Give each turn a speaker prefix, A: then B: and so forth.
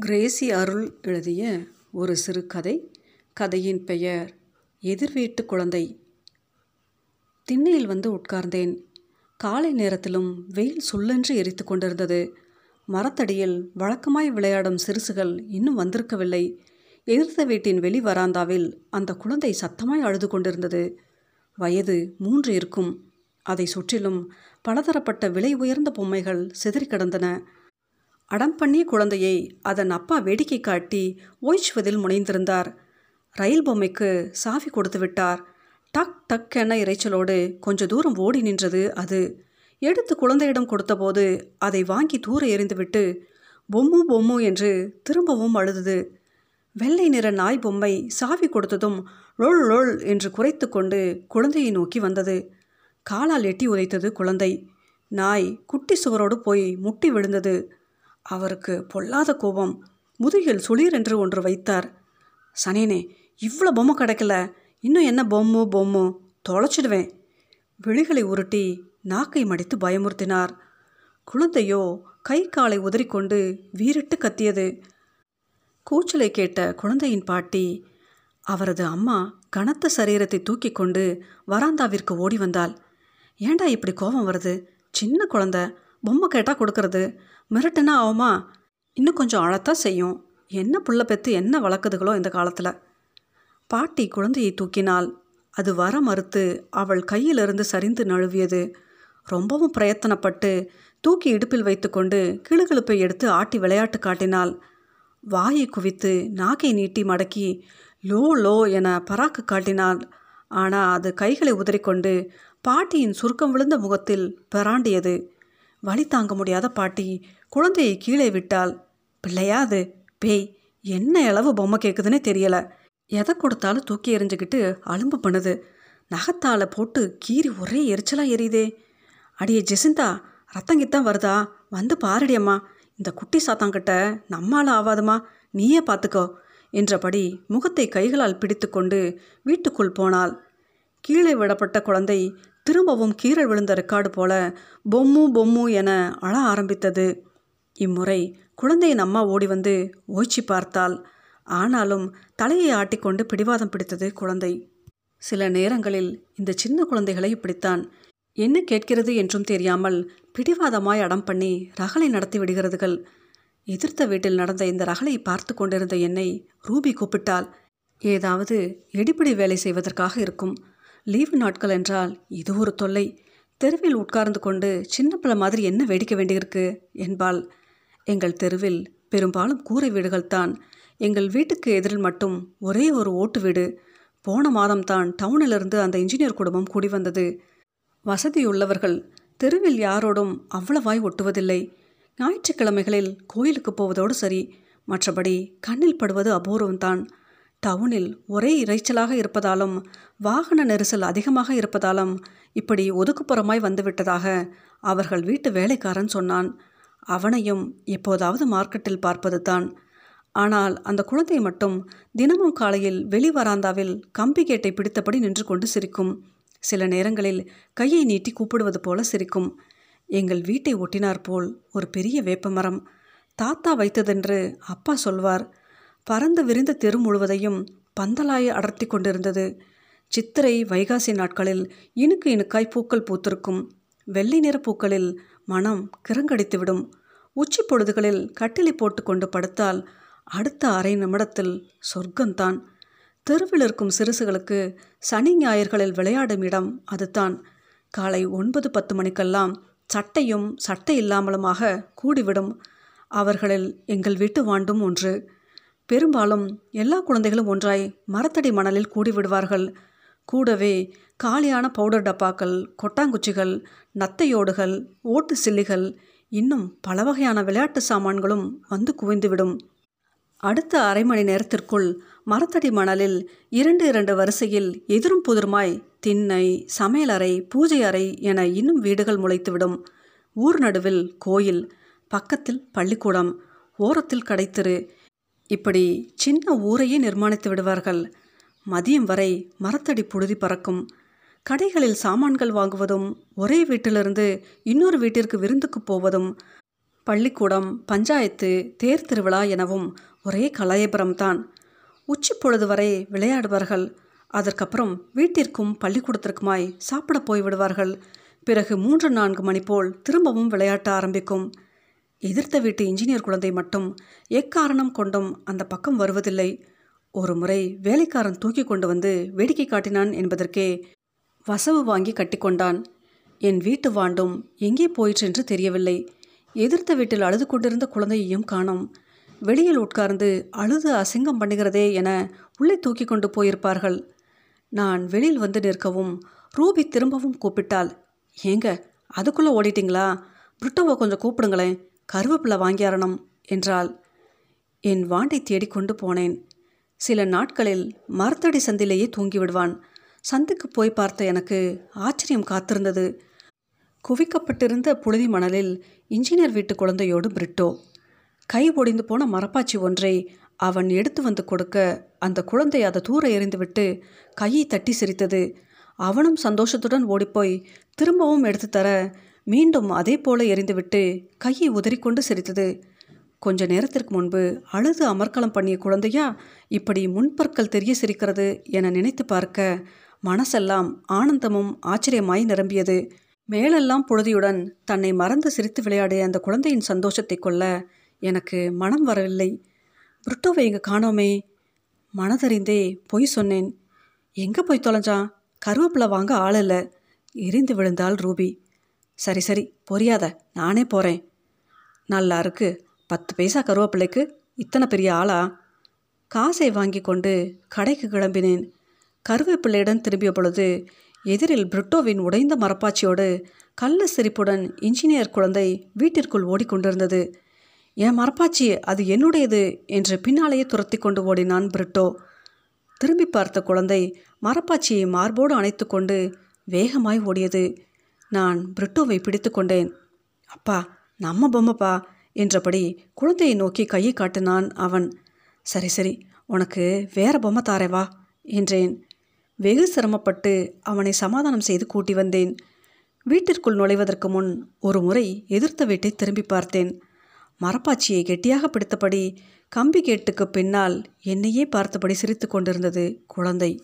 A: Crazy அருள் எழுதிய ஒரு சிறுகதை கதையின் பெயர் எதிர் வீட்டு குழந்தை திண்ணையில் வந்து உட்கார்ந்தேன். காலை நேரத்திலும் வெயில் சுள்ளென்று எரித்து கொண்டிருந்தது. மரத்தடியில் வழக்கமாய் விளையாடும் சிறுசுகள் இன்னும் வந்திருக்கவில்லை. எதிர்த்த வீட்டின் வெளி வராந்தாவில் அந்த குழந்தை சத்தமாய் அழுது கொண்டிருந்தது. வயது மூன்று இருக்கும். அதை சுற்றிலும் பலதரப்பட்ட விலை உயர்ந்த பொம்மைகள் சிதறி கிடந்தன. அடம் பண்ணிய குழந்தையை அதன் அப்பா வேடிக்கை காட்டி ஓய்ச்சுவதில் முனைந்திருந்தார். ரயில் பொம்மைக்கு சாவி கொடுத்து விட்டார். டக் டக் என இறைச்சலோடு கொஞ்ச தூரம் ஓடி நின்றது அது. எடுத்து குழந்தையிடம் கொடுத்தபோது அதை வாங்கி தூர எறிந்துவிட்டு பொம்மு பொம்மு என்று திரும்பவும் அழுதது. வெள்ளை நிற நாய் பொம்மை சாவி கொடுத்ததும் லொள் ரொல் என்று குறைத்து கொண்டு குழந்தையை நோக்கி வந்தது. காலால் எட்டி உதைத்தது குழந்தை. நாய் குட்டி சுவரோடு போய் முட்டி விழுந்தது. அவருக்கு பொல்லாத கோபம். முதுகில் சுளீர் என்று ஒன்று வைத்தார். சனேனே இவ்வளோ பொம்மை கிடைக்கல. இன்னும் என்ன பொம்மு பொம்மோ? தொலைச்சிடுவேன். விழிகளை உருட்டி நாக்கை மடித்து பயமுறுத்தினார். குழந்தையோ கை காலை உதறிக்கொண்டு வீரிட்டு கத்தியது. கூச்சலை கேட்ட குழந்தையின் பாட்டி அவரது அம்மா கனத்த சரீரத்தை தூக்கி கொண்டு வராந்தாவிற்கு ஓடி வந்தாள். ஏண்டா இப்படி கோபம் வருது? சின்ன குழந்தை. பொம்மை கேட்டால் கொடுக்கறது. மிரட்டுனா ஆகுமா? இன்னும் கொஞ்சம் அழத்தான் செய்யும். என்ன புள்ள பெற்று என்ன வளர்க்குதுகளோ இந்த காலத்தில். பாட்டி குழந்தையை தூக்கினால் அது வர மறுத்து அவள் கையிலிருந்து சரிந்து நழுவியது. ரொம்பவும் பிரயத்தனப்பட்டு தூக்கி இடுப்பில் வைத்துக்கொண்டு கிளுகிழுப்பை எடுத்து ஆட்டி விளையாட்டு காட்டினாள் வாயை குவித்து நாக்கை நீட்டி மடக்கி லோ லோ என பராக்கு காட்டினாள் ஆனால் அது கைகளை உதறிக்கொண்டு பாட்டியின் சுருக்கம் விழுந்த முகத்தில் பெறாண்டியது வழி தாங்க முடியாத பாட்டி. குழந்தையை கீழே விட்டால் பிள்ளையா அது? பேய் என்ன அளவு பொம்மை கேட்குதுன்னே தெரியல. எதை கொடுத்தாலும் தூக்கி எறிஞ்சுக்கிட்டு அலும்பு பண்ணுது. நகத்தால் போட்டு கீறி ஒரே எரிச்சலாக எரியுதே. அடியே ஜெசிந்தா ரத்தங்கித்தான் வருதா? வந்து பாருடியம்மா இந்த குட்டி சாத்தாங்கிட்ட நம்மால் ஆவாதுமா? நீயே பார்த்துக்கோ என்றபடி முகத்தை கைகளால் பிடித்து கொண்டு வீட்டுக்குள் போனாள். கீழே விடப்பட்ட குழந்தை திரும்பவும் கீரல் விழுந்த ரெக்கார்டு போல பொம்மு பொம்மு என அழ ஆரம்பித்தது. இம்முறை குழந்தையின் அம்மா ஓடி வந்து ஓய்ச்சி பார்த்தாள். ஆனாலும் தலையை ஆட்டிக்கொண்டு பிடிவாதம் பிடித்தது குழந்தை. சில நேரங்களில் இந்த சின்ன குழந்தைகளை இப்படித்தான். என்ன கேட்கிறது என்றும் தெரியாமல் பிடிவாதமாய் அடம் பண்ணி ரகளை நடத்தி விடுகிறதுகள். எதிர்த்த வீட்டில் நடந்த இந்த ரகளை பார்த்து கொண்டிருந்த என்னை ரூபி கூப்பிட்டால் ஏதாவது எடிப்பிடி வேலை செய்வதற்காக இருக்கும். லீவு நாட்கள் என்றால் இது ஒரு தொல்லை. தெருவில் உட்கார்ந்து கொண்டு சின்ன பிள்ளை மாதிரி என்ன வேடிக்க வேண்டியிருக்கு என்பாள். எங்கள் தெருவில் பெரும்பாலும் கூரை வீடுகள் தான் எங்கள் வீட்டுக்கு எதிரில் மட்டும் ஒரே ஒரு ஓட்டு வீடு. போன மாதம்தான் டவுனிலிருந்து அந்த இன்ஜினியர் குடும்பம் கூடி வந்தது. வசதியுள்ளவர்கள். தெருவில் யாரோடும் அவ்வளவாய் ஒட்டுவதில்லை. ஞாயிற்றுக்கிழமைகளில் கோயிலுக்கு போவதோடு சரி. மற்றபடி கண்ணில் படுவது அபூர்வம்தான். டவுனில் ஒரே இறைச்சலாக இருப்பதாலும் வாகன நெரிசல் அதிகமாக இருப்பதாலும் இப்படி ஒதுக்குப்புறமாய் வந்துவிட்டதாக அவர்கள் வீட்டு வேலைக்காரன் சொன்னான். அவனையும் எப்போதாவது மார்க்கெட்டில் பார்ப்பது தான் ஆனால் அந்த குழந்தை மட்டும் தினமும் காலையில் வெளி வராந்தாவில் கம்பி கேட்டை பிடித்தபடி நின்று கொண்டு சிரிக்கும். சில நேரங்களில் கையை நீட்டி கூப்பிடுவது போல சிரிக்கும். எங்கள் வீட்டை ஒட்டினார் போல் ஒரு பெரிய வேப்பமரம். தாத்தா வைத்ததென்று அப்பா சொல்வார். பறந்து விரிந்த தெரு முழுவதையும் பந்தலாய அடர்த்தி கொண்டிருந்தது. சித்திரை வைகாசி நாட்களில் இனுக்கு இனுக்காய் பூக்கள் பூத்திருக்கும். வெள்ளை நிற பூக்களில் மனம் கிறங்கடித்துவிடும். உச்சி பொழுதுகளில் கட்டிலை போட்டு கொண்டு படுத்தால் அடுத்த அரை நிமிடத்தில் சொர்க்கம்தான். தெருவில் இருக்கும் சிறுசுகளுக்கு சனி ஞாயிற்களில் விளையாடும் இடம் அதுதான். காலை ஒன்பது பத்து மணிக்கெல்லாம் சட்டையும் சட்டை இல்லாமலுமாக கூடிவிடும். அவர்களில் எங்கள் வீட்டு வாண்டும் ஒன்று. பெரும்பாலும் எல்லா குழந்தைகளும் ஒன்றாய் மரத்தடி மணலில் கூடிவிடுவார்கள். கூடவே காலியான பவுடர் டப்பாக்கள் கொட்டாங்குச்சிகள் நத்தையோடுகள் ஓட்டு சில்லிகள் இன்னும் பல வகையான விளையாட்டு சாமான்களும் வந்து குவிந்துவிடும். அடுத்த அரை மணி நேரத்திற்குள் மரத்தடி மணலில் இரண்டு இரண்டு வரிசையில் எதிரும் புதிருமாய் திண்ணை சமையலறை பூஜை அறை என இன்னும் வீடுகள் முளைத்துவிடும். ஊர் நடுவில் கோயில் பக்கத்தில் பள்ளிக்கூடம் ஓரத்தில் கடைத்தெரு இப்படி சின்ன ஊரையே நிர்மாணித்து விடுவார்கள். மதியம் வரை மரத்தடி புழுதி பறக்கும். கடைகளில் சாமான்கள் வாங்குவதும் ஒரே வீட்டிலிருந்து இன்னொரு வீட்டிற்கு விருந்துக்கு போவதும் பள்ளிக்கூடம் பஞ்சாயத்து தேர் திருவிழா எனவும் ஒரே கலாயபுரம்தான். உச்சி பொழுது வரை விளையாடுவார்கள். அதற்கப்புறம் வீட்டிற்கும் பள்ளிக்கூடத்திற்குமாய் சாப்பிட போய்விடுவார்கள். பிறகு மூன்று நான்கு மணி போல் திரும்பவும் விளையாட்ட ஆரம்பிக்கும். எதிர்த்த வீட்டு இன்ஜினியர் குழந்தை மட்டும் எக்காரணம் கொண்டும் அந்த பக்கம் வருவதில்லை. ஒரு முறை வேலைக்காரன் தூக்கி கொண்டு வந்து வேடிக்கை காட்டினான் என்பதற்கே வசவு வாங்கி கட்டிக்கொண்டான் என் வீட்டு வாண்டும் எங்கே போயிற்றென்று தெரியவில்லை. எதிர்த்த வீட்டில் அழுது கொண்டிருந்த குழந்தையையும் காணோம். வெளியில் உட்கார்ந்து அழுது அசிங்கம் பண்ணுகிறதே என உள்ளே தூக்கி கொண்டு போயிருப்பார்கள். நான் வெளியில் வந்து நிற்கவும் ரூபி திரும்பவும் கூப்பிட்டாள். ஏங்க அதுக்குள்ளே ஓடிட்டிங்களா? புருட்டோவை கொஞ்சம் கூப்பிடுங்களேன். கருவேப்பிலை வாங்கியாரணும் என்றாள். என் வாண்டை தேடிக்கொண்டு போனேன். சில நாட்களில் மரத்தடி சந்திலேயே தூங்கி விடுவான். சந்துக்கு போய் பார்த்த எனக்கு ஆச்சரியம் காத்திருந்தது. குவிக்கப்பட்டிருந்த புழுதி மணலில் இன்ஜினியர் வீட்டு குழந்தையோடு பிரிட்டோ. கை ஒடிந்து போன மரப்பாச்சி ஒன்றை அவன் எடுத்து வந்து கொடுக்க அந்த குழந்தை அதை தூர எறிந்துவிட்டு கையை தட்டி சிரித்தது. அவனும் சந்தோஷத்துடன் ஓடிப்போய் திரும்பவும் எடுத்து தர மீண்டும் அதே போல எரிந்துவிட்டு கையை உதறிக்கொண்டு சிரித்தது. கொஞ்ச நேரத்திற்கு முன்பு அழுது அமர்க்கலம் பண்ணிய குழந்தையா இப்படி முன்பற்கள் தெரிய சிரிக்கிறது என நினைத்து பார்க்க மனசெல்லாம் ஆனந்தமும் ஆச்சரியமாய் நிரம்பியது. மேலெல்லாம் பொழுதியுடன் தன்னை மறந்து சிரித்து விளையாடிய அந்த குழந்தையின் சந்தோஷத்தை கொள்ள எனக்கு மனம் வரவில்லை. புருட்டோவை இங்கே காணோமே. மனதறிந்தே பொய் சொன்னேன். எங்கே போய் தொலைஞ்சான்? கருவேப்பிலை வாங்க ஆள் இல்லை. எரிந்து விழுந்தாள் ரூபி. சரி சரி பொரியாத. நானே போகிறேன் நல்லா இருக்கு. பத்து பைசா கருவேப்பிள்ளைக்கு இத்தனை பெரிய ஆளா? காசை வாங்கி கொண்டு கடைக்கு கிளம்பினேன். கருவேப்பிள்ளையிடம் திரும்பிய பொழுது எதிரில் பிரிட்டோவின் உடைந்த மரப்பாச்சியோடு கள்ள சிரிப்புடன் இன்ஜினியர் குழந்தை வீட்டிற்குள் ஓடிக்கொண்டிருந்தது. என் மரப்பாச்சி அது என்னுடையது? என்று பின்னாலேயே துரத்தி கொண்டு ஓடினான் பிரிட்டோ. திரும்பி பார்த்த குழந்தை மரப்பாச்சியை மார்போடு அணைத்து கொண்டு வேகமாய் ஓடியது. நான் பிரிட்டோவை பிடித்து கொண்டேன். அப்பா நம்ம பொம்மைப்பா என்றபடி குழந்தையை நோக்கி கையை காட்டினான் அவன். சரி சரி உனக்கு வேற பொம்மை தாரே வா என்றேன். வெகு சிரமப்பட்டு அவனை சமாதானம் செய்து கூட்டி வந்தேன். வீட்டிற்குள் நுழைவதற்கு முன் ஒரு முறை எதிர்த்த வீட்டை திரும்பி பார்த்தேன். மரப்பாச்சியை கெட்டியாக பிடித்தபடி கம்பி கேட்டுக்கு பின்னால் என்னையே பார்த்தபடி சிரித்து கொண்டிருந்தது குழந்தை.